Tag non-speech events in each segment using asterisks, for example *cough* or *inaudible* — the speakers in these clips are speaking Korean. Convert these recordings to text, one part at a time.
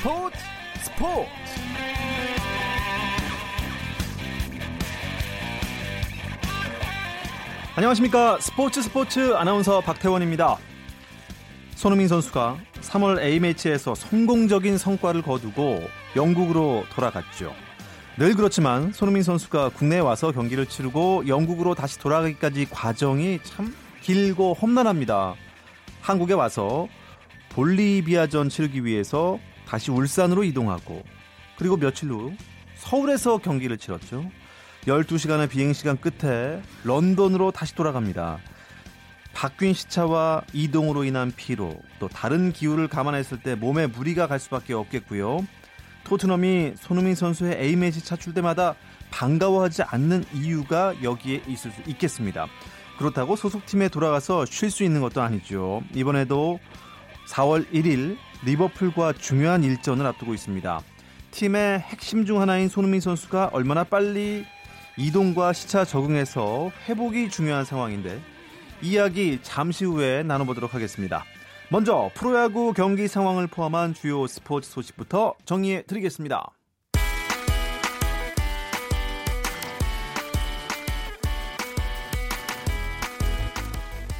스포츠 스포츠 안녕하십니까 스포츠 스포츠 아나운서 박태원입니다. 손흥민 선수가 3월 A매치에서 성공적인 성과를 거두고 영국으로 돌아갔죠. 늘 그렇지만 손흥민 선수가 국내에 와서 경기를 치르고 영국으로 다시 돌아가기까지 과정이 참 길고 험난합니다. 한국에 와서 볼리비아전 치르기 위해서 다시 울산으로 이동하고 그리고 며칠 후 서울에서 경기를 치렀죠. 12시간의 비행시간 끝에 런던으로 다시 돌아갑니다. 바뀐 시차와 이동으로 인한 피로, 또 다른 기후를 감안했을 때 몸에 무리가 갈 수밖에 없겠고요. 토트넘이 손흥민 선수의 A매치 차출 때마다 반가워하지 않는 이유가 여기에 있을 수 있겠습니다. 그렇다고 소속팀에 돌아가서 쉴 수 있는 것도 아니죠. 이번에도 4월 1일 리버풀과 중요한 일전을 앞두고 있습니다. 팀의 핵심 중 하나인 손흥민 선수가 얼마나 빨리 이동과 시차 적응해서 회복이 중요한 상황인데 이야기 잠시 후에 나눠보도록 하겠습니다. 먼저 프로야구 경기 상황을 포함한 주요 스포츠 소식부터 정리해 드리겠습니다.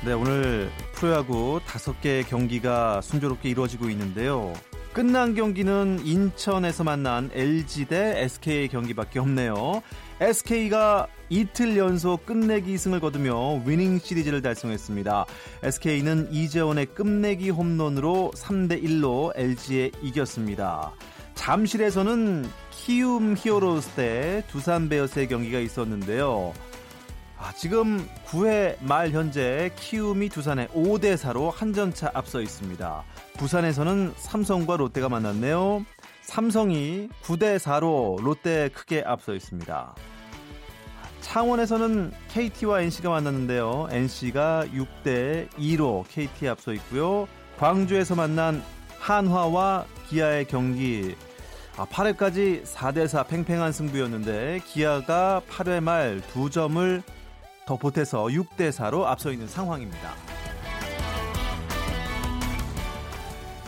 네, 오늘 프로야구 다섯 개의 경기가 순조롭게 이루어지고 있는데요. 끝난 경기는 인천에서 만난 LG 대 SK 경기밖에 없네요. SK가 이틀 연속 끝내기 승을 거두며 winning 시리즈를 달성했습니다. SK는 이재원의 끝내기 홈런으로 3대 1로 LG에 이겼습니다. 잠실에서는 키움 히어로스 대 두산 베어스의 경기가 있었는데요. 아, 지금 9회 말 현재 키움이 두산에 5대 4로 한전차 앞서 있습니다. 부산에서는 삼성과 롯데가 만났네요. 삼성이 9대 4로 롯데 크게 앞서 있습니다. 창원에서는 KT와 NC가 만났는데요. NC가 6대 2로 KT에 앞서 있고요. 광주에서 만난 한화와 기아의 경기 아, 8회까지 4대 4 팽팽한 승부였는데 기아가 8회 말 2점을 더 보태서 6대 4로 앞서 있는 상황입니다.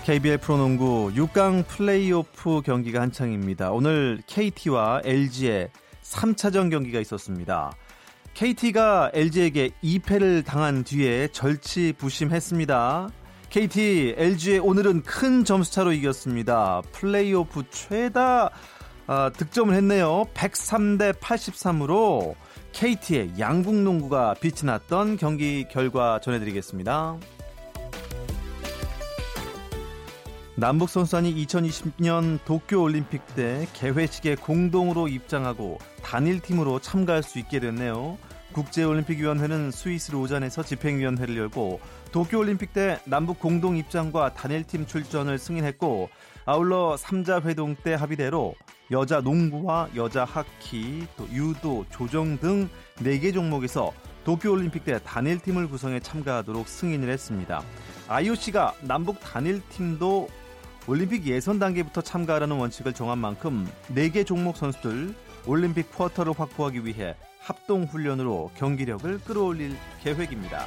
KBL 프로농구 6강 플레이오프 경기가 한창입니다. 오늘 KT와 LG의 3차전 경기가 있었습니다. KT가 LG에게 2패를 당한 뒤에 절치부심했습니다. KT, LG의 오늘은 큰 점수차로 이겼습니다. 플레이오프 최다 아, 득점을 했네요. 103대 83으로 KT의 양국 농구가 빛이 났던 경기 결과 전해드리겠습니다. 남북 선수단이 2020년 도쿄 올림픽 때 개회식에 공동으로 입장하고 단일 팀으로 참가할 수 있게 됐네요. 국제올림픽위원회는 스위스 로잔에서 집행위원회를 열고 도쿄올림픽 때 남북 공동 입장과 단일팀 출전을 승인했고 아울러 3자 회동 때 합의대로 여자 농구와 여자 하키, 또 유도, 조정 등 4개 종목에서 도쿄올림픽 때 단일팀을 구성해 참가하도록 승인을 했습니다. IOC가 남북 단일팀도 올림픽 예선 단계부터 참가하라는 원칙을 정한 만큼 4개 종목 선수들 올림픽 쿼터를 확보하기 위해 합동 훈련으로 경기력을 끌어올릴 계획입니다.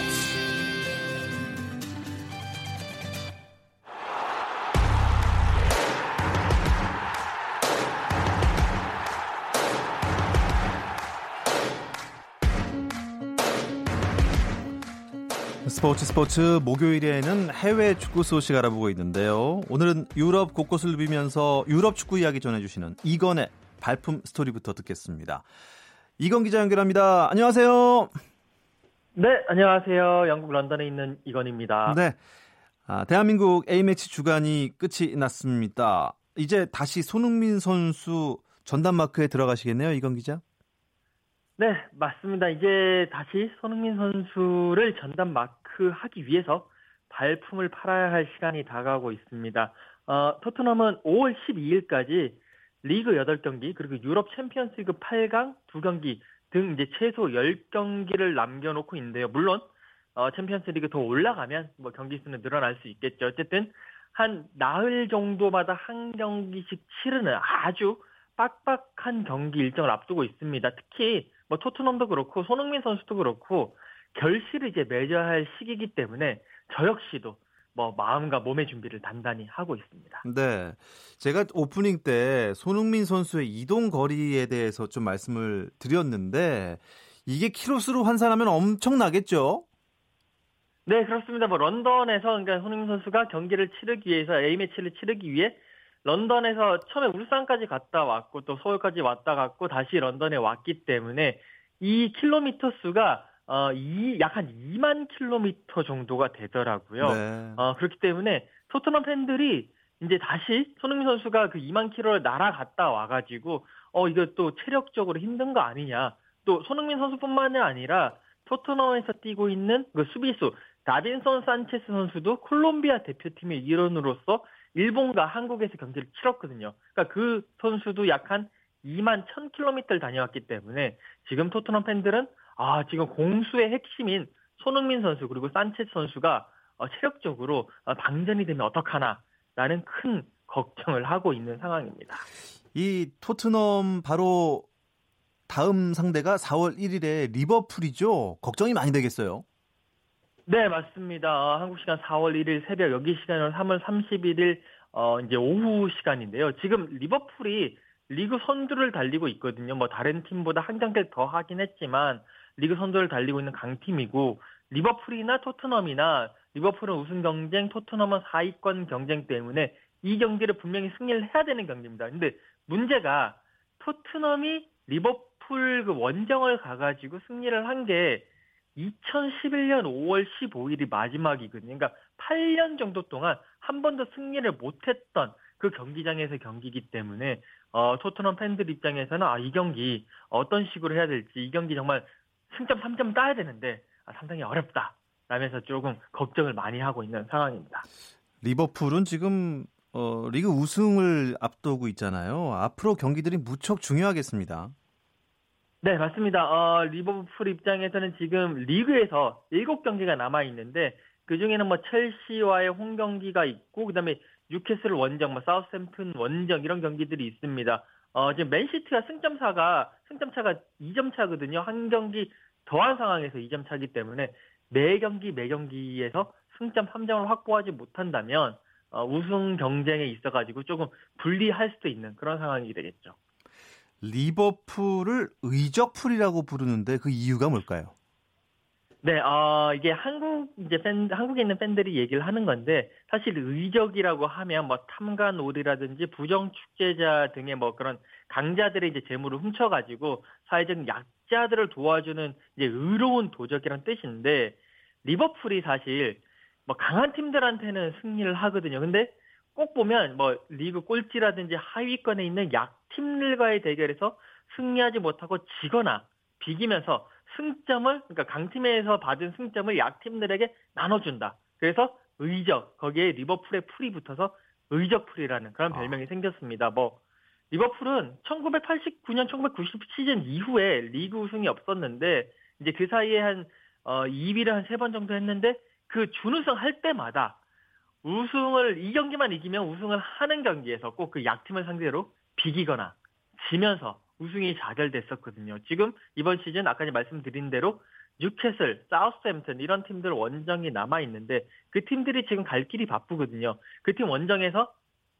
스포츠 스포츠 목요일에는 해외 축구 소식 알아보고 있는데요. 오늘은 유럽 곳곳을 누비면서 유럽 축구 이야기 전해주시는 이건의 발품 스토리부터 듣겠습니다. 이건 기자 연결합니다. 안녕하세요. 네, 안녕하세요. 영국 런던에 있는 이건입니다. 네. 아, 대한민국 A매치 주간이 끝이 났습니다. 이제 다시 손흥민 선수 전담 마크에 들어가시겠네요, 이건 기자? 네, 맞습니다. 이제 다시 손흥민 선수를 전담 마크 하기 위해서 발품을 팔아야 할 시간이 다가오고 있습니다. 어, 토트넘은 5월 12일까지 리그 8경기 그리고 유럽 챔피언스리그 8강 2경기 등 이제 최소 10경기를 남겨놓고 있는데요. 물론 어, 챔피언스리그 더 올라가면 뭐 경기 수는 늘어날 수 있겠죠. 어쨌든 한 나흘 정도마다 한 경기씩 치르는 아주 빡빡한 경기 일정을 앞두고 있습니다. 특히 뭐 토트넘도 그렇고 손흥민 선수도 그렇고 결실을 이제 맺어야 할 시기이기 때문에 저 역시도 뭐 마음과 몸의 준비를 단단히 하고 있습니다. 네. 제가 오프닝 때 손흥민 선수의 이동 거리에 대해서 좀 말씀을 드렸는데 이게 키로수로 환산하면 엄청나겠죠? 네, 그렇습니다. 뭐 런던에서 그러니까 손흥민 선수가 경기를 치르기 위해서 A 매치를 치르기 위해 런던에서 처음에 울산까지 갔다 왔고 또 서울까지 왔다 갔고 다시 런던에 왔기 때문에 이 킬로미터 수가 어, 이, 약 한 2만 킬로미터 정도가 되더라고요. 네. 어, 그렇기 때문에 토트넘 팬들이 이제 다시 손흥민 선수가 그 2만 킬로를 날아갔다 와가지고, 어, 이거 또 체력적으로 힘든 거 아니냐. 또 손흥민 선수뿐만이 아니라 토트넘에서 뛰고 있는 그 수비수, 다빈son 산체스 선수도 콜롬비아 대표팀의 일원으로서 일본과 한국에서 경기를 치렀거든요. 그러니까 그 선수도 약 한 2만 1000km를 다녀왔기 때문에 지금 토트넘 팬들은 아, 지금 공수의 핵심인 손흥민 선수 그리고 산체스 선수가 어, 체력적으로 어, 방전이 되면 어떡하나라는 큰 걱정을 하고 있는 상황입니다. 이 토트넘 바로 다음 상대가 4월 1일에 리버풀이죠. 걱정이 많이 되겠어요. 네, 맞습니다. 어, 한국 시간 4월 1일 새벽 여기 시간은 3월 31일 어 이제 오후 시간인데요. 지금 리버풀이 리그 선두를 달리고 있거든요. 뭐 다른 팀보다 한 경기 더 하긴 했지만 리그 선두를 달리고 있는 강팀이고 리버풀이나 토트넘이나 리버풀은 우승 경쟁, 토트넘은 4위권 경쟁 때문에 이 경기를 분명히 승리를 해야 되는 경기입니다. 근데 문제가 토트넘이 리버풀 그 원정을 가가지고 승리를 한 게 2011년 5월 15일이 마지막이거든요. 그러니까 8년 정도 동안 한 번도 승리를 못했던 그 경기장에서 경기이기 때문에 어, 토트넘 팬들 입장에서는 아, 이 경기 어떤 식으로 해야 될지 이 경기 정말 승점 3점 따야 되는데 아, 상당히 어렵다. 라면서 조금 걱정을 많이 하고 있는 상황입니다. 리버풀은 지금 어, 리그 우승을 앞두고 있잖아요. 앞으로 경기들이 무척 중요하겠습니다. 네, 맞습니다. 어, 리버풀 입장에서는 지금 리그에서 7경기가 남아 있는데 그 중에는 뭐 첼시와의 홈 경기가 있고 그다음에 뉴캐슬 원정, 뭐 사우스햄튼 원정 이런 경기들이 있습니다. 어, 지금 맨시티가 승점 차가 승점 차가 2점 차거든요. 한 경기 더한 상황에서 2점 차기 때문에 매 경기 매 경기에서 승점 3점을 확보하지 못한다면 어, 우승 경쟁에 있어가지고 조금 불리할 수도 있는 그런 상황이 되겠죠. 리버풀을 의적풀이라고 부르는데 그 이유가 뭘까요? 네, 어, 이게 한국, 이제 팬, 한국에 있는 팬들이 얘기를 하는 건데, 사실 의적이라고 하면 뭐 탐관오리라든지 부정축제자 등의 뭐 그런 강자들의 이제 재물을 훔쳐가지고 사회적 약자들을 도와주는 이제 의로운 도적이란 뜻인데, 리버풀이 사실 뭐 강한 팀들한테는 승리를 하거든요. 근데 꼭 보면 뭐 리그 꼴찌라든지 하위권에 있는 약팀들과의 대결에서 승리하지 못하고 지거나 비기면서 승점을 그러니까 강팀에서 받은 승점을 약팀들에게 나눠준다. 그래서 의적 거기에 리버풀의 풀이 붙어서 의적 풀이라는 그런 별명이 아. 생겼습니다. 뭐 리버풀은 1989년 1990 시즌 이후에 리그 우승이 없었는데 이제 그 사이에 한 어, 2위를 한 세 번 정도 했는데 그 준우승 할 때마다 우승을 이 경기만 이기면 우승을 하는 경기에서 꼭 그 약팀을 상대로 비기거나 지면서 우승이 좌절됐었거든요. 지금 이번 시즌 아까 말씀드린 대로 뉴캐슬, 사우스햄튼 이런 팀들 원정이 남아 있는데 그 팀들이 지금 갈 길이 바쁘거든요. 그 팀 원정에서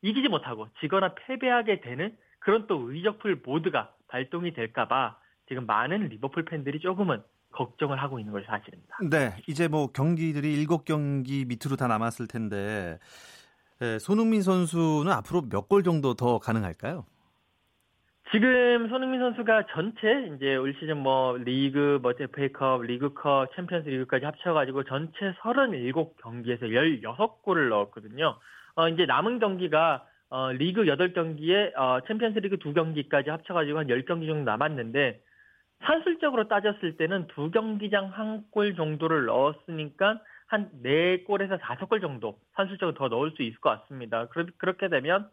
이기지 못하고 지거나 패배하게 되는 그런 또 의적풀 모드가 발동이 될까봐 지금 많은 리버풀 팬들이 조금은 걱정을 하고 있는 걸 사실입니다. 네, 이제 뭐 경기들이 7경기 밑으로 다 남았을 텐데 네, 손흥민 선수는 앞으로 몇 골 정도 더 가능할까요? 지금 손흥민 선수가 전체 이제 올 시즌 뭐 리그, 뭐 FA컵, 리그컵, 챔피언스 리그까지 합쳐가지고 전체 37경기에서 16골을 넣었거든요. 어, 이제 남은 경기가 어, 리그 8경기에 어, 챔피언스 리그 2경기까지 합쳐가지고 한 10경기 정도 남았는데 산술적으로 따졌을 때는 두 경기장 한 골 정도를 넣었으니까 한 4골에서 5골 정도 산술적으로 더 넣을 수 있을 것 같습니다. 그렇게 되면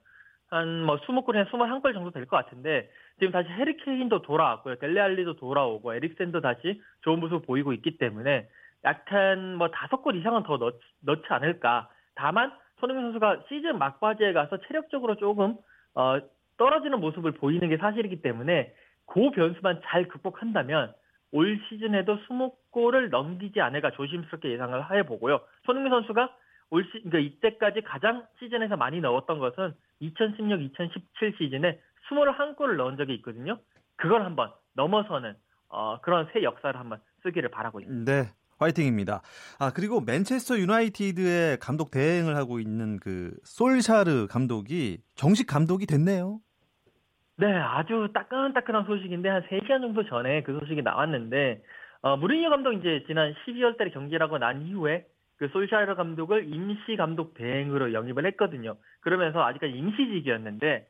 한뭐 20골에서 21골 정도 될 것 같은데 지금 다시 헤리케인도 돌아왔고요. 델레알리도 돌아오고 에릭센도 다시 좋은 모습을 보이고 있기 때문에 약간 뭐 5골 이상은 더 넣, 넣지 않을까. 다만 손흥민 선수가 시즌 막바지에 가서 체력적으로 조금 어, 떨어지는 모습을 보이는 게 사실이기 때문에 그 변수만 잘 극복한다면 올 시즌에도 20골을 넘기지 않을까 조심스럽게 예상을 해보고요. 손흥민 선수가 올 시, 그러니까 이때까지 가장 시즌에서 많이 넣었던 것은 2016-2017 시즌에 21골을 넣은 적이 있거든요. 그걸 한번 넘어서는 어, 그런 새 역사를 한번 쓰기를 바라고 있습니다. 네. 화이팅입니다. 아, 그리고 맨체스터 유나이티드의 감독 대행을 하고 있는 그 솔샤르 감독이 정식 감독이 됐네요. 네, 아주 따끈따끈한 소식인데 한 3시간 정도 전에 그 소식이 나왔는데 어, 무리뉴 감독 이제 지난 12월 달에 경질하고 난 이후에 그 솔샤르 감독을 임시 감독 대행으로 영입을 했거든요. 그러면서 아직까지 임시직이었는데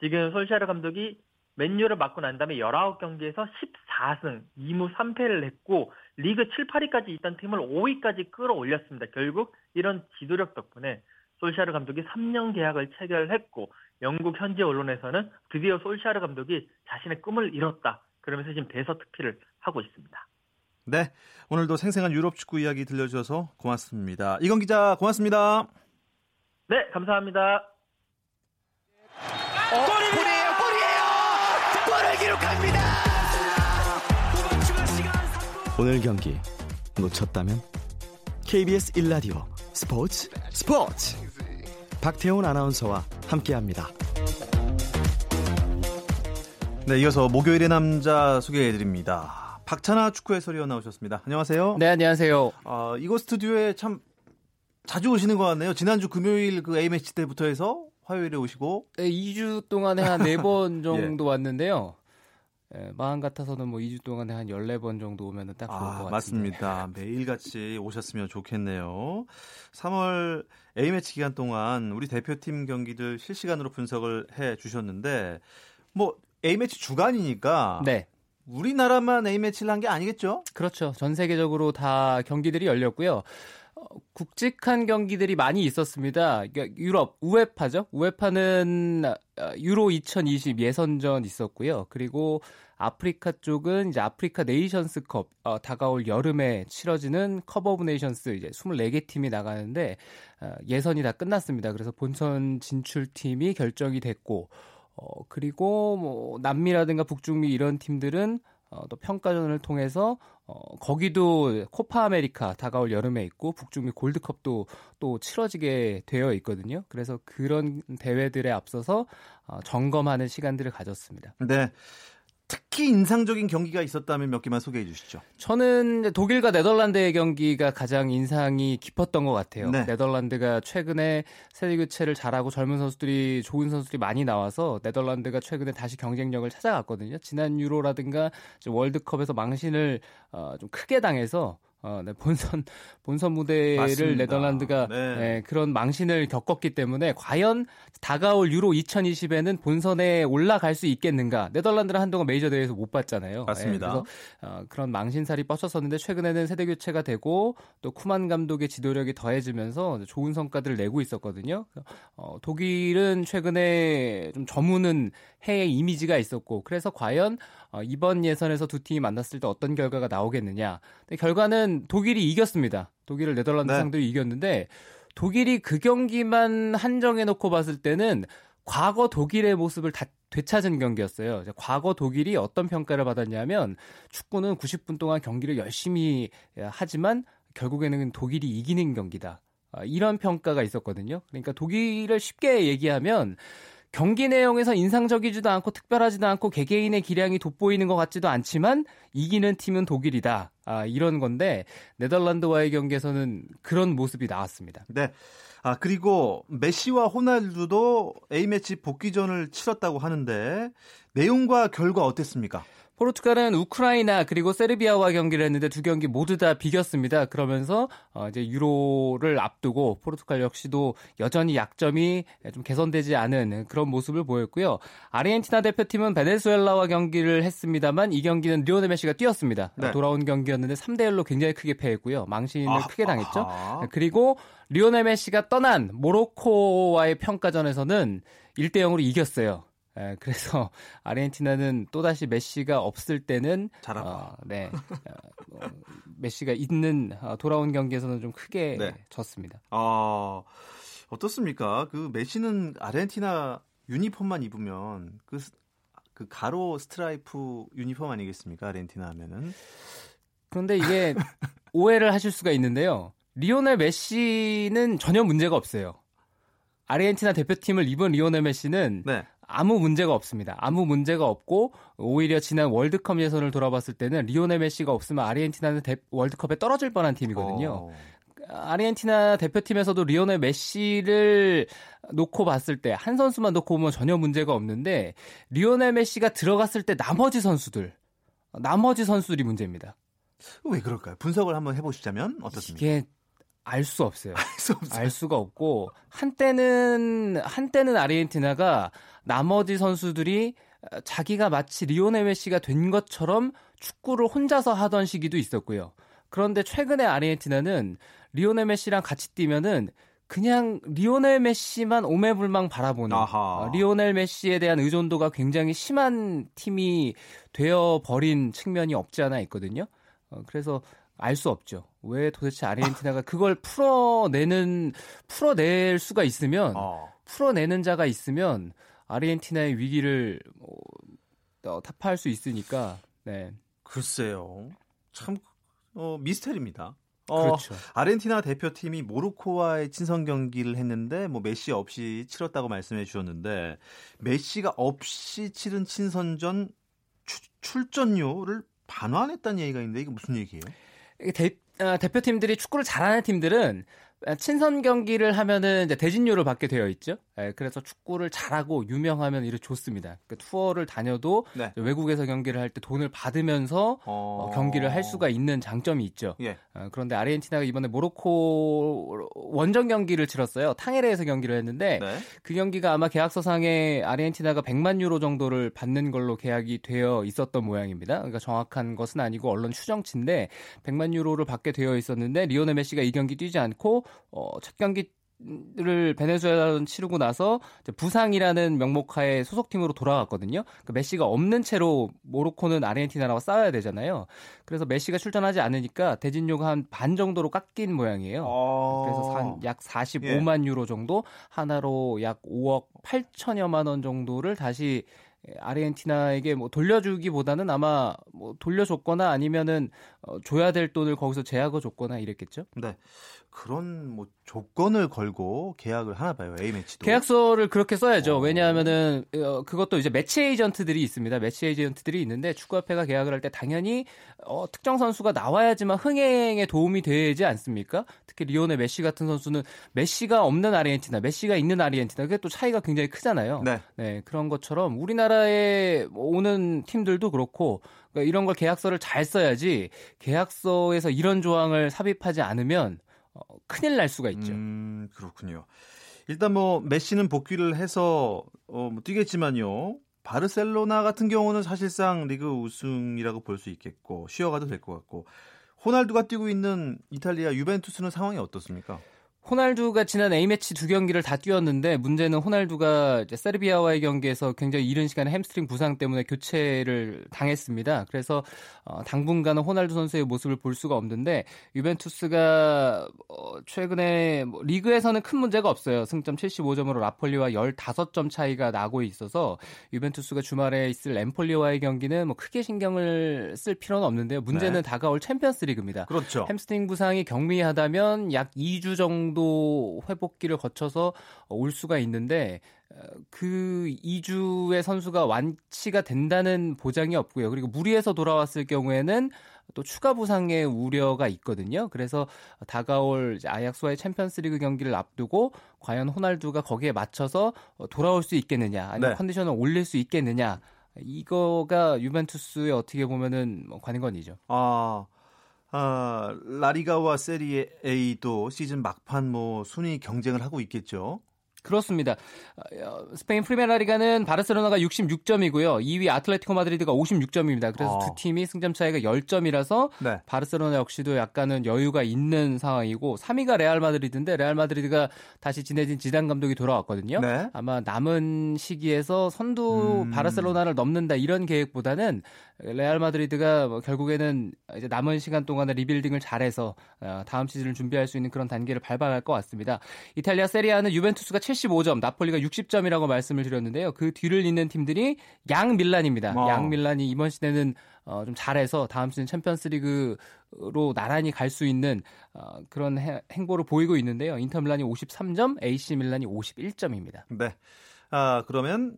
지금 솔샤르 감독이 맨유를 맡고 난 다음에 19경기에서 14승, 2무 3패를 했고 리그 7, 8위까지 있던 팀을 5위까지 끌어올렸습니다. 결국 이런 지도력 덕분에 솔샤르 감독이 3년 계약을 체결했고 영국 현지 언론에서는 드디어 솔샤르 감독이 자신의 꿈을 이뤘다. 그러면서 지금 대서특필을 하고 있습니다. 네, 오늘도 생생한 유럽 축구 이야기 들려주셔서 고맙습니다. 이건 기자 고맙습니다. 네, 감사합니다. 어, 골이에요, 골이에요! 골을 기록합니다! 오늘 경기 놓쳤다면 KBS 1라디오 스포츠 스포츠 박태훈 아나운서와 함께합니다. 네, 이어서 목요일의 남자 소개해드립니다. 박찬아 축구 해설위원 나오셨습니다. 안녕하세요. 네, 안녕하세요. 아, 이곳 스튜디오에 참 자주 오시는 것 같네요. 지난주 금요일 그 A매치 때부터 해서 화요일에 오시고. 네, 2주 동안에 한 4번 *laughs* 정도 예. 왔는데요. 예, 마음 같아서는 뭐 2주 동안에 한 14번 정도 오면 딱 좋을 아, 것 같습니다. 맞습니다. 매일같이 오셨으면 좋겠네요. 3월 A매치 기간 동안 우리 대표팀 경기들 실시간으로 분석을 해 주셨는데 뭐 A매치 주간이니까 네. 우리나라만 A매치를 한 게 아니겠죠? 그렇죠. 전 세계적으로 다 경기들이 열렸고요. 어, 굵직한 경기들이 많이 있었습니다. 그러니까 유럽 우에파죠. 우에파는 어, 유로 2020 예선전 있었고요. 그리고 아프리카 쪽은 이제 아프리카 네이션스컵 어, 다가올 여름에 치러지는 컵 오브 네이션스 이제 24개 팀이 나가는데 어, 예선이 다 끝났습니다. 그래서 본선 진출 팀이 결정이 됐고 어, 그리고 뭐 남미라든가 북중미 이런 팀들은 어, 또 평가전을 통해서 어, 거기도 코파 아메리카 다가올 여름에 있고 북중미 골드컵도 또 치러지게 되어 있거든요. 그래서 그런 대회들에 앞서서 어, 점검하는 시간들을 가졌습니다. 네. 특히 인상적인 경기가 있었다면 몇 개만 소개해 주시죠. 저는 독일과 네덜란드의 경기가 가장 인상이 깊었던 것 같아요. 네. 네덜란드가 최근에 세대 교체를 잘하고 젊은 선수들이 좋은 선수들이 많이 나와서 네덜란드가 최근에 다시 경쟁력을 찾아갔거든요. 지난 유로라든가 월드컵에서 망신을 어, 좀 크게 당해서 어, 네, 본선 *laughs* 본선 무대를 맞습니다. 네덜란드가 네. 네, 그런 망신을 겪었기 때문에 과연 다가올 유로 2020에는 본선에 올라갈 수 있겠는가? 네덜란드는 한동안 메이저 대회에서 못 봤잖아요. 맞습니다. 네, 그래서 어, 그런 망신살이 뻗쳤었는데 최근에는 세대 교체가 되고 또 쿠만 감독의 지도력이 더해지면서 좋은 성과들을 내고 있었거든요. 어, 독일은 최근에 좀 저무는 해의 이미지가 있었고 그래서 과연 어, 이번 예선에서 두 팀이 만났을 때 어떤 결과가 나오겠느냐. 결과는 독일이 이겼습니다. 독일을 네덜란드 네. 상대로 이겼는데 독일이 그 경기만 한정해 놓고 봤을 때는 과거 독일의 모습을 다 되찾은 경기였어요. 과거 독일이 어떤 평가를 받았냐면 축구는 90분 동안 경기를 열심히 하지만 결국에는 독일이 이기는 경기다. 아, 이런 평가가 있었거든요. 그러니까 독일을 쉽게 얘기하면 경기 내용에서 인상적이지도 않고 특별하지도 않고 개개인의 기량이 돋보이는 것 같지도 않지만 이기는 팀은 독일이다. 아, 이런 건데 네덜란드와의 경기에서는 그런 모습이 나왔습니다. 네. 아, 그리고 메시와 호날두도 A매치 복귀전을 치렀다고 하는데 내용과 결과 어땠습니까? 포르투갈은 우크라이나 그리고 세르비아와 경기를 했는데 두 경기 모두 다 비겼습니다. 그러면서 어 이제 유로를 앞두고 포르투갈 역시도 여전히 약점이 좀 개선되지 않은 그런 모습을 보였고요. 아르헨티나 대표팀은 베네수엘라와 경기를 했습니다만 이 경기는 리오넬 메시가 뛰었습니다. 네. 돌아온 경기였는데 3대 1로 굉장히 크게 패했고요. 망신을 아, 크게 당했죠. 아하. 그리고 리오넬 메시가 떠난 모로코와의 평가전에서는 1대 0으로 이겼어요. 예, 그래서 *laughs* 아르헨티나는 또다시 메시가 없을 때는. 어, 네. *laughs* 어, 어, 메시가 있는 어, 돌아온 경기에서는 좀 크게 네. 졌습니다. 어, 어떻습니까? 그 메시는 아르헨티나 유니폼만 입으면 그, 스- 그 가로 스트라이프 유니폼 아니겠습니까? 아르헨티나 하면은. 그런데 이게 *laughs* 오해를 하실 수가 있는데요. 리오넬 메시는 전혀 문제가 없어요. 아르헨티나 대표팀을 입은 리오넬 메시는 네. 아무 문제가 없습니다. 아무 문제가 없고 오히려 지난 월드컵 예선을 돌아봤을 때는 리오넬 메시가 없으면 아르헨티나는 대- 월드컵에 떨어질 뻔한 팀이거든요. 어, 아르헨티나 대표팀에서도 리오넬 메시를 놓고 봤을 때 한 선수만 놓고 보면 전혀 문제가 없는데 리오넬 메시가 들어갔을 때 나머지 선수들 나머지 선수들이 문제입니다. 왜 그럴까요? 분석을 한번 해보시자면 어떻습니까? 이게 알 수 없어요. 알 수 없어요. 알 수가 없고 한때는 한때는 아르헨티나가 나머지 선수들이 자기가 마치 리오넬 메시가 된 것처럼 축구를 혼자서 하던 시기도 있었고요. 그런데 최근에 아르헨티나는 리오넬 메시랑 같이 뛰면은 그냥 리오넬 메시만 오매불망 바라보는 아하. 어, 리오넬 메시에 대한 의존도가 굉장히 심한 팀이 되어 버린 측면이 없지 않아 있거든요. 어, 그래서 알 수 없죠. 왜 도대체 아르헨티나가 그걸 풀어내는 풀어낼 수가 있으면 어. 풀어내는 자가 있으면 아르헨티나의 위기를 뭐, 어, 타파할 수 있으니까 네 글쎄요. 참 어, 미스테리입니다. 어, 그렇죠. 아르헨티나 대표팀이 모로코와의 친선 경기를 했는데 뭐 메시 없이 치렀다고 말씀해 주셨는데 메시가 없이 치른 친선전 추- 출전료를 반환했다는 얘기가 있는데 이게 무슨 얘기예요? 대, 아, 대표팀들이 축구를 잘하는 팀들은 친선 경기를 하면은 이제 대진료를 받게 되어 있죠. 예, 그래서 축구를 잘하고 유명하면 이렇게 좋습니다. 그러니까 투어를 다녀도 네. 외국에서 경기를 할 때 돈을 받으면서 어, 경기를 할 수가 있는 장점이 있죠. 예. 어, 그런데 아르헨티나가 이번에 모로코 원정 경기를 치렀어요. 탕헤르에서 경기를 했는데 네. 그 경기가 아마 계약서상에 아르헨티나가 100만 유로 정도를 받는 걸로 계약이 되어 있었던 모양입니다. 그러니까 정확한 것은 아니고 언론 추정치인데 100만 유로를 받게 되어 있었는데 리오넬 메시가 이 경기 뛰지 않고 어, 첫 경기 를 베네수엘라전 치르고 나서 부상이라는 명목하에 소속팀으로 돌아갔거든요. 그 메시가 없는 채로 모로코는 아르헨티나랑 싸워야 되잖아요. 그래서 메시가 출전하지 않으니까 대전료가 한 반 정도로 깎인 모양이에요. 어. 그래서 한 약 45만 유로 정도 한화로 약 5억 8천여만 원 정도를 다시 아르헨티나에게 뭐 돌려주기보다는 아마 뭐 돌려줬거나 아니면은 어, 줘야 될 돈을 거기서 제약을 줬거나 이랬겠죠. 네. 그런 뭐 조건을 걸고 계약을 하나 봐요. A 매치도. 계약서를 그렇게 써야죠. 어. 왜냐하면은 어, 그것도 이제 매치 에이전트들이 있습니다. 매치 에이전트들이 있는데 축구협회가 계약을 할 때 당연히 어, 특정 선수가 나와야지만 흥행에 도움이 되지 않습니까? 특히 리오넬 메시 같은 선수는 메시가 없는 아르헨티나, 메시가 있는 아르헨티나 그게 또 차이가 굉장히 크잖아요. 네. 네, 그런 것처럼 우리나라에 오는 팀들도 그렇고 그러니까 이런 걸 계약서를 잘 써야지 계약서에서 이런 조항을 삽입하지 않으면 어, 큰일 날 수가 있죠. 음, 그렇군요. 일단 뭐 메시는 복귀를 해서 어, 뭐 뛰겠지만요. 바르셀로나 같은 경우는 사실상 리그 우승이라고 볼 수 있겠고 쉬어가도 될 것 같고 호날두가 뛰고 있는 이탈리아 유벤투스는 상황이 어떻습니까? 호날두가 지난 A매치 두 경기를 다 뛰었는데 문제는 호날두가 세르비아와의 경기에서 굉장히 이른 시간에 햄스트링 부상 때문에 교체를 당했습니다. 그래서 어, 당분간은 호날두 선수의 모습을 볼 수가 없는데 유벤투스가 어, 최근에 뭐 리그에서는 큰 문제가 없어요. 승점 75점으로 나폴리와 15점 차이가 나고 있어서 유벤투스가 주말에 있을 엠폴리와의 경기는 뭐 크게 신경을 쓸 필요는 없는데요. 문제는 네. 다가올 챔피언스리그입니다. 그렇죠. 햄스트링 부상이 경미하다면 약 2주 정도 회복기를 거쳐서 올 수가 있는데 어, 그 2주의 선수가 완치가 된다는 보장이 없고요. 그리고 무리해서 돌아왔을 경우에는 또 추가 부상의 우려가 있거든요. 그래서 다가올 아약스와의 챔피언스리그 경기를 앞두고 과연 호날두가 거기에 맞춰서 어, 돌아올 수 있겠느냐, 아니면 네. 컨디션을 올릴 수 있겠느냐 이거가 유벤투스의 어떻게 보면은 뭐 관건이죠. 아, 아 라리가와 세리에 A도 시즌 막판 뭐 순위 경쟁을 하고 있겠죠. 그렇습니다. 어, 스페인 프리메라리가는 바르셀로나가 66점이고요. 2위 아틀레티코 마드리드가 56점입니다. 그래서 어. 두 팀이 승점 차이가 10점이라서 네. 바르셀로나 역시도 약간은 여유가 있는 상황이고 3위가 레알 마드리드인데 레알 마드리드가 다시 지네딘 지단 감독이 돌아왔거든요. 네. 아마 남은 시기에서 선두 음. 바르셀로나를 넘는다 이런 계획보다는 레알 마드리드가 뭐 결국에는 이제 남은 시간 동안에 리빌딩을 잘해서 어, 다음 시즌을 준비할 수 있는 그런 단계를 밟아갈 것 같습니다. 이탈리아 세리에 A는 유벤투스가 75점, 나폴리가 60점이라고 말씀을 드렸는데요. 그 뒤를 잇는 팀들이 양 밀란입니다. 어. 양 밀란이 이번 시즌에는 어, 좀 잘해서 다음 시즌 챔피언스리그로 나란히 갈 수 있는 어, 그런 해- 행보를 보이고 있는데요. 인터 밀란이 53점, AC 밀란이 51점입니다. 네. 아, 그러면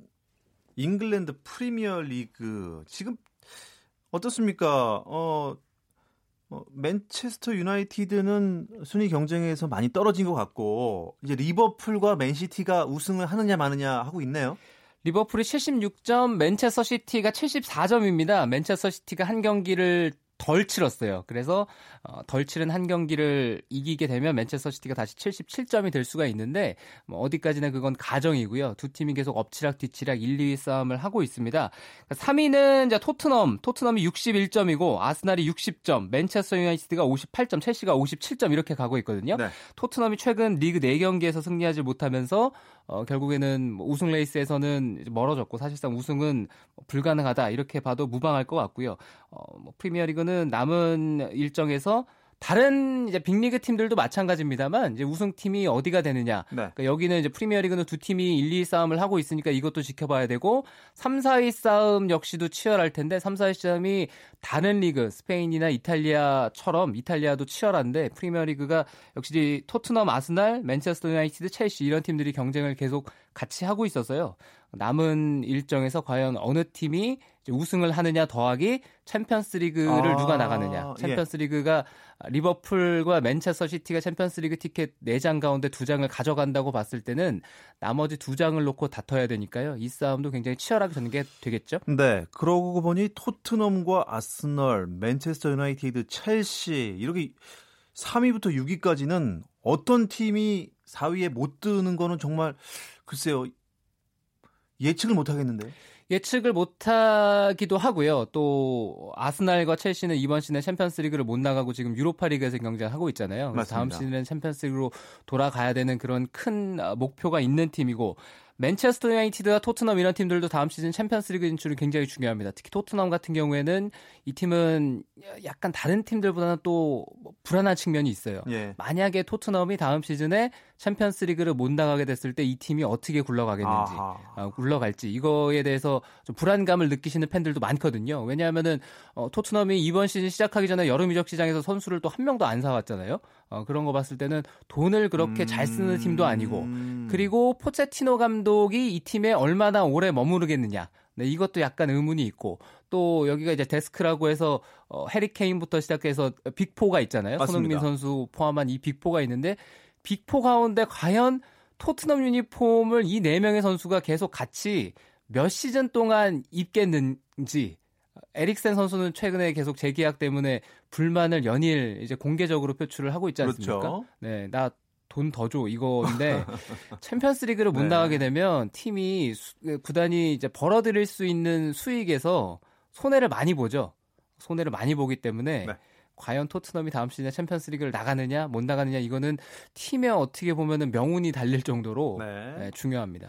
잉글랜드 프리미어 리그 지금 어떻습니까? 어, 어, 맨체스터 유나이티드는 순위 경쟁에서 많이 떨어진 것 같고 이제 리버풀과 맨시티가 우승을 하느냐 마느냐 하고 있네요. 리버풀이 76점, 맨체스터 시티가 74점입니다. 맨체스터 시티가 한 경기를 덜 치렀어요. 그래서 어, 덜 치른 한 경기를 이기게 되면 맨체스터 시티가 다시 77점이 될 수가 있는데 뭐 어디까지나 그건 가정이고요. 두 팀이 계속 엎치락 뒤치락 1, 2위 싸움을 하고 있습니다. 3위는 이제 토트넘, 토트넘이 61점이고 아스날이 60점, 맨체스터 유나이티드가 58점, 첼시가 57점 이렇게 가고 있거든요. 네. 토트넘이 최근 리그 4경기에서 승리하지 못하면서 어, 결국에는 뭐 우승 레이스에서는 멀어졌고 사실상 우승은 불가능하다 이렇게 봐도 무방할 것 같고요. 어, 뭐 프리미어리그는 남은 일정에서 다른 이제 빅리그 팀들도 마찬가지입니다만 이제 우승팀이 어디가 되느냐. 네. 그러니까 여기는 이제 프리미어리그는 두 팀이 1, 2 싸움을 하고 있으니까 이것도 지켜봐야 되고 3, 4위 싸움 역시도 치열할 텐데 3, 4위 싸움이 다른 리그 스페인이나 이탈리아처럼 이탈리아도 치열한데 프리미어리그가 역시 토트넘, 아스날, 맨체스터 유나이티드, 첼시 이런 팀들이 경쟁을 계속 같이 하고 있어서요. 남은 일정에서 과연 어느 팀이 우승을 하느냐 더하기 챔피언스리그를 아, 누가 나가느냐. 예. 챔피언스리그가 리버풀과 맨체스터 시티가 챔피언스리그 티켓 4장 가운데 2장을 가져간다고 봤을 때는 나머지 2장을 놓고 다퉈야 되니까요. 이 싸움도 굉장히 치열하게 전개되겠죠. 네, 그러고 보니 토트넘과 아스널, 맨체스터 유나이티드, 첼시 이렇게 3위부터 6위까지는 어떤 팀이 4위에 못 드는 거는 정말 글쎄요 예측을 못 하겠는데. 예측을 못하기도 하고요. 또 아스날과 첼시는 이번 시즌에 챔피언스리그를 못 나가고 지금 유로파리그에서 경쟁을 하고 있잖아요. 그래서 다음 맞습니다. 시즌은 챔피언스리그로 돌아가야 되는 그런 큰 어, 목표가 있는 팀이고 맨체스터 유나이티드와 토트넘 이런 팀들도 다음 시즌 챔피언스리그 진출이 굉장히 중요합니다. 특히 토트넘 같은 경우에는 이 팀은 약간 다른 팀들보다는 또뭐 불안한 측면이 있어요. 예. 만약에 토트넘이 다음 시즌에 챔피언스리그를 못 나가게 됐을 때 이 팀이 어떻게 굴러가겠는지. 어, 굴러갈지 이거에 대해서 좀 불안감을 느끼시는 팬들도 많거든요. 왜냐하면은 어, 토트넘이 이번 시즌 시작하기 전에 여름 이적 시장에서 선수를 또 한 명도 안 사왔잖아요. 어, 그런 거 봤을 때는 돈을 그렇게 잘 쓰는 팀도 아니고 음. 그리고 포체티노 감독 이 이 팀에 얼마나 오래 머무르겠느냐. 네, 이것도 약간 의문이 있고 또 여기가 이제 DESK라고 해서 어, 해리 케인부터 시작해서 빅포가 있잖아요. 맞습니다. 손흥민 선수 포함한 이 빅포가 있는데 빅포 가운데 과연 토트넘 유니폼을 이 네 명의 선수가 계속 같이 몇 시즌 동안 입겠는지 에릭센 선수는 최근에 계속 재계약 때문에 불만을 연일 이제 공개적으로 표출을 하고 있지 않습니까? 그렇죠. 네, 나 돈 더 줘 이거인데 *laughs* 챔피언스 리그를 못 네. 나가게 되면 팀이 수- 그 구단이 이제 벌어들일 수 있는 수익에서 손해를 많이 보죠. 손해를 많이 보기 때문에 네. 과연 토트넘이 다음 시즌에 챔피언스 리그를 나가느냐 못 나가느냐 이거는 팀에 어떻게 보면은 명운이 달릴 정도로 네. 네, 중요합니다.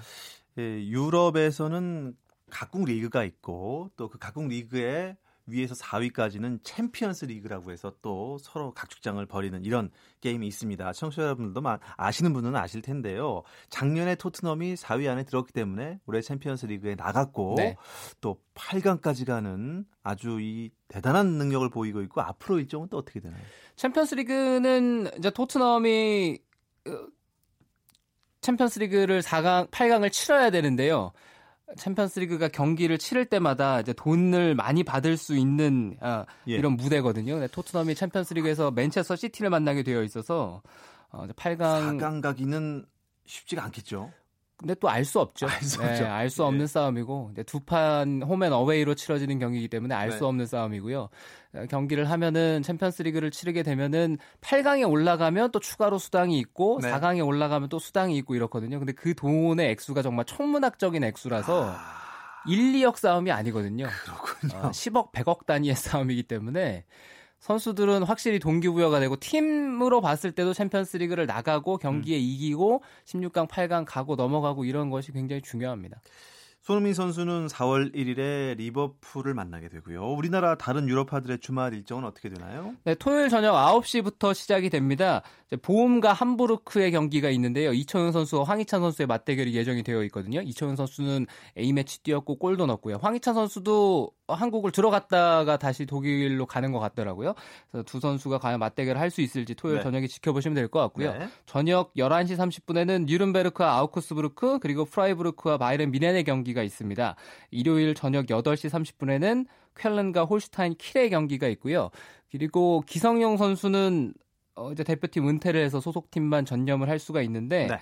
예, 유럽에서는 각국 리그가 있고 또 그 각국 리그의 위에서 4위까지는 챔피언스 리그라고 해서 또 서로 각축장을 벌이는 이런 게임이 있습니다. 청취자 여러분들도 마- 아시는 분은 아실 텐데요. 작년에 토트넘이 4위 안에 들었기 때문에 올해 챔피언스 리그에 나갔고 네. 또 8강까지 가는 아주 이 대단한 능력을 보이고 있고 앞으로 일정은 또 어떻게 되나요? 챔피언스 리그는 이제 토트넘이 어, 챔피언스 리그를 4강, 8강을 치러야 되는데요. 챔피언스 리그가 경기를 치를 때마다 이제 돈을 많이 받을 수 있는 아, 예. 이런 무대거든요. 토트넘이 챔피언스 리그에서 맨체스터 시티를 만나게 되어 있어서 어, 이제 8강 4강 가기는 쉽지가 않겠죠. 근데 또 알 수 없죠. 알수 네, 없죠. 알수 없는 예. 싸움이고 이제 두판 홈앤 어웨이로 치러지는 경기이기 때문에 알수 네. 없는 싸움이고요. 어, 경기를 하면은 챔피언스리그를 치르게 되면은 8강에 올라가면 또 추가로 수당이 있고 네. 4강에 올라가면 또 수당이 있고 이렇거든요. 근데 그 돈의 액수가 정말 천문학적인 액수라서 아, 1, 2억 싸움이 아니거든요. 그렇군요. 어, 10억, 100억 단위의 *laughs* 싸움이기 때문에 선수들은 확실히 동기부여가 되고 팀으로 봤을 때도 챔피언스리그를 나가고 경기에 음. 이기고 16강, 8강 가고 넘어가고 이런 것이 굉장히 중요합니다. 손흥민 선수는 4월 1일에 리버풀을 만나게 되고요. 우리나라 다른 유럽파들의 주말 일정은 어떻게 되나요? 네, 토요일 저녁 9시부터 시작이 됩니다. 보움과 함부르크의 경기가 있는데요. 이청용 선수와 황희찬 선수의 맞대결이 예정이 되어 있거든요. 이청용 선수는 A매치 뛰었고 골도 넣었고요. 황희찬 선수도 한국을 들어갔다가 다시 독일로 가는 것 같더라고요. 그래서 두 선수가 과연 맞대결을 할 수 있을지 토요일 네. 저녁에 지켜보시면 될 것 같고요. 네. 저녁 11시 30분에는 뉴른베르크와 아우크스부르크 그리고 프라이부르크와 바이른 미넨의 경기가 있습니다. 일요일 저녁 8시 30분에는 쾰른과 홀슈타인 킬의 경기가 있고요. 그리고 기성용 선수는 어, 이제 대표팀 은퇴를 해서 소속팀만 전념을 할 수가 있는데 네.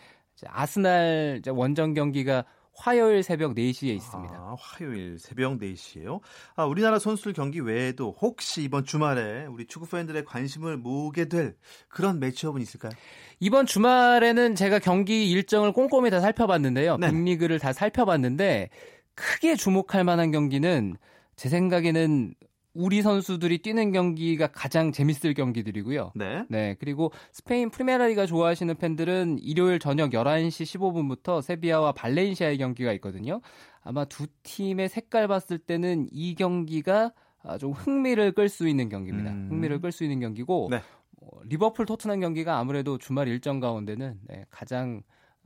아스날 원정 경기가 화요일 새벽 4시에 있습니다. 아, 화요일 새벽 4시에요. 아, 우리나라 선수들 경기 외에도 혹시 이번 주말에 우리 축구 팬들의 관심을 모으게 될 그런 매치업은 있을까요? 이번 주말에는 제가 경기 일정을 꼼꼼히 다 살펴봤는데요. 네. 빅리그를 다 살펴봤는데 크게 주목할 만한 경기는 제 생각에는 우리 선수들이 뛰는 경기가 가장 재밌을 경기들이고요. 네. 네, 그리고 스페인 프리메라리가 좋아하시는 팬들은 일요일 저녁 11시 15분부터 세비야와 발렌시아의 경기가 있거든요. 아마 두 팀의 색깔 봤을 때는 이 경기가 아, 좀 흥미를 끌 수 있는 경기입니다. 음. 흥미를 끌 수 있는 경기고 네. 어, 리버풀 토트넘 경기가 아무래도 주말 일정 가운데는 네, 가장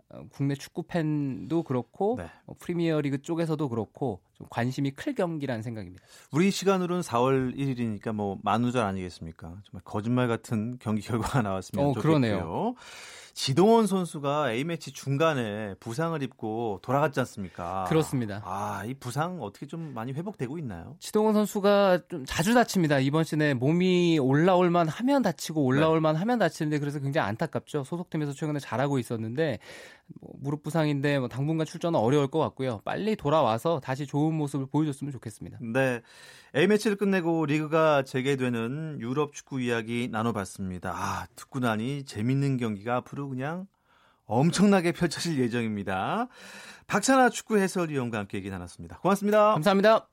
어, 국내 축구 팬도 그렇고 네. 어, 프리미어리그 쪽에서도 그렇고 좀 관심이 클 경기라는 생각입니다. 우리 시간으로는 4월 1일이니까 뭐 만우절 아니겠습니까? 정말 거짓말 같은 경기 결과가 나왔으면 어, 좋겠고요. 그러네요. 지동원 선수가 A매치 중간에 부상을 입고 돌아갔지 않습니까? 그렇습니다. 아, 이 부상 어떻게 좀 많이 회복되고 있나요? 지동원 선수가 좀 자주 다칩니다. 이번 시즌에 몸이 올라올만 하면 다치고 올라올만 하면 다치는데 그래서 굉장히 안타깝죠. 소속팀에서 최근에 잘하고 있었는데 뭐 무릎 부상인데 뭐 당분간 출전은 어려울 것 같고요. 빨리 돌아와서 다시 좋은 모습을 보여줬으면 좋겠습니다. 네. A매치를 끝내고 리그가 재개되는 유럽 축구 이야기 나눠봤습니다. 아, 듣고 나니 재밌는 경기가 앞으로 그냥 엄청나게 *laughs* 펼쳐질 예정입니다. 박찬아 축구 해설위원과 함께 얘기 나눴습니다. 고맙습니다. 감사합니다.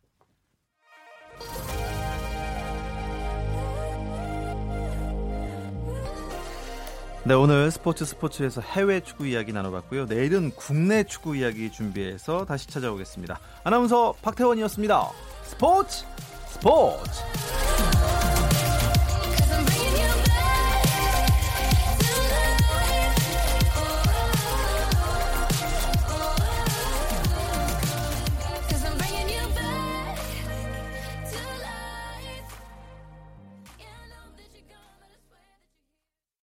네, 오늘 스포츠 스포츠에서 해외 축구 이야기 나눠봤고요. 내일은 국내 축구 이야기 준비해서 다시 찾아오겠습니다. 아나운서 박태원이었습니다. 스포츠 스포츠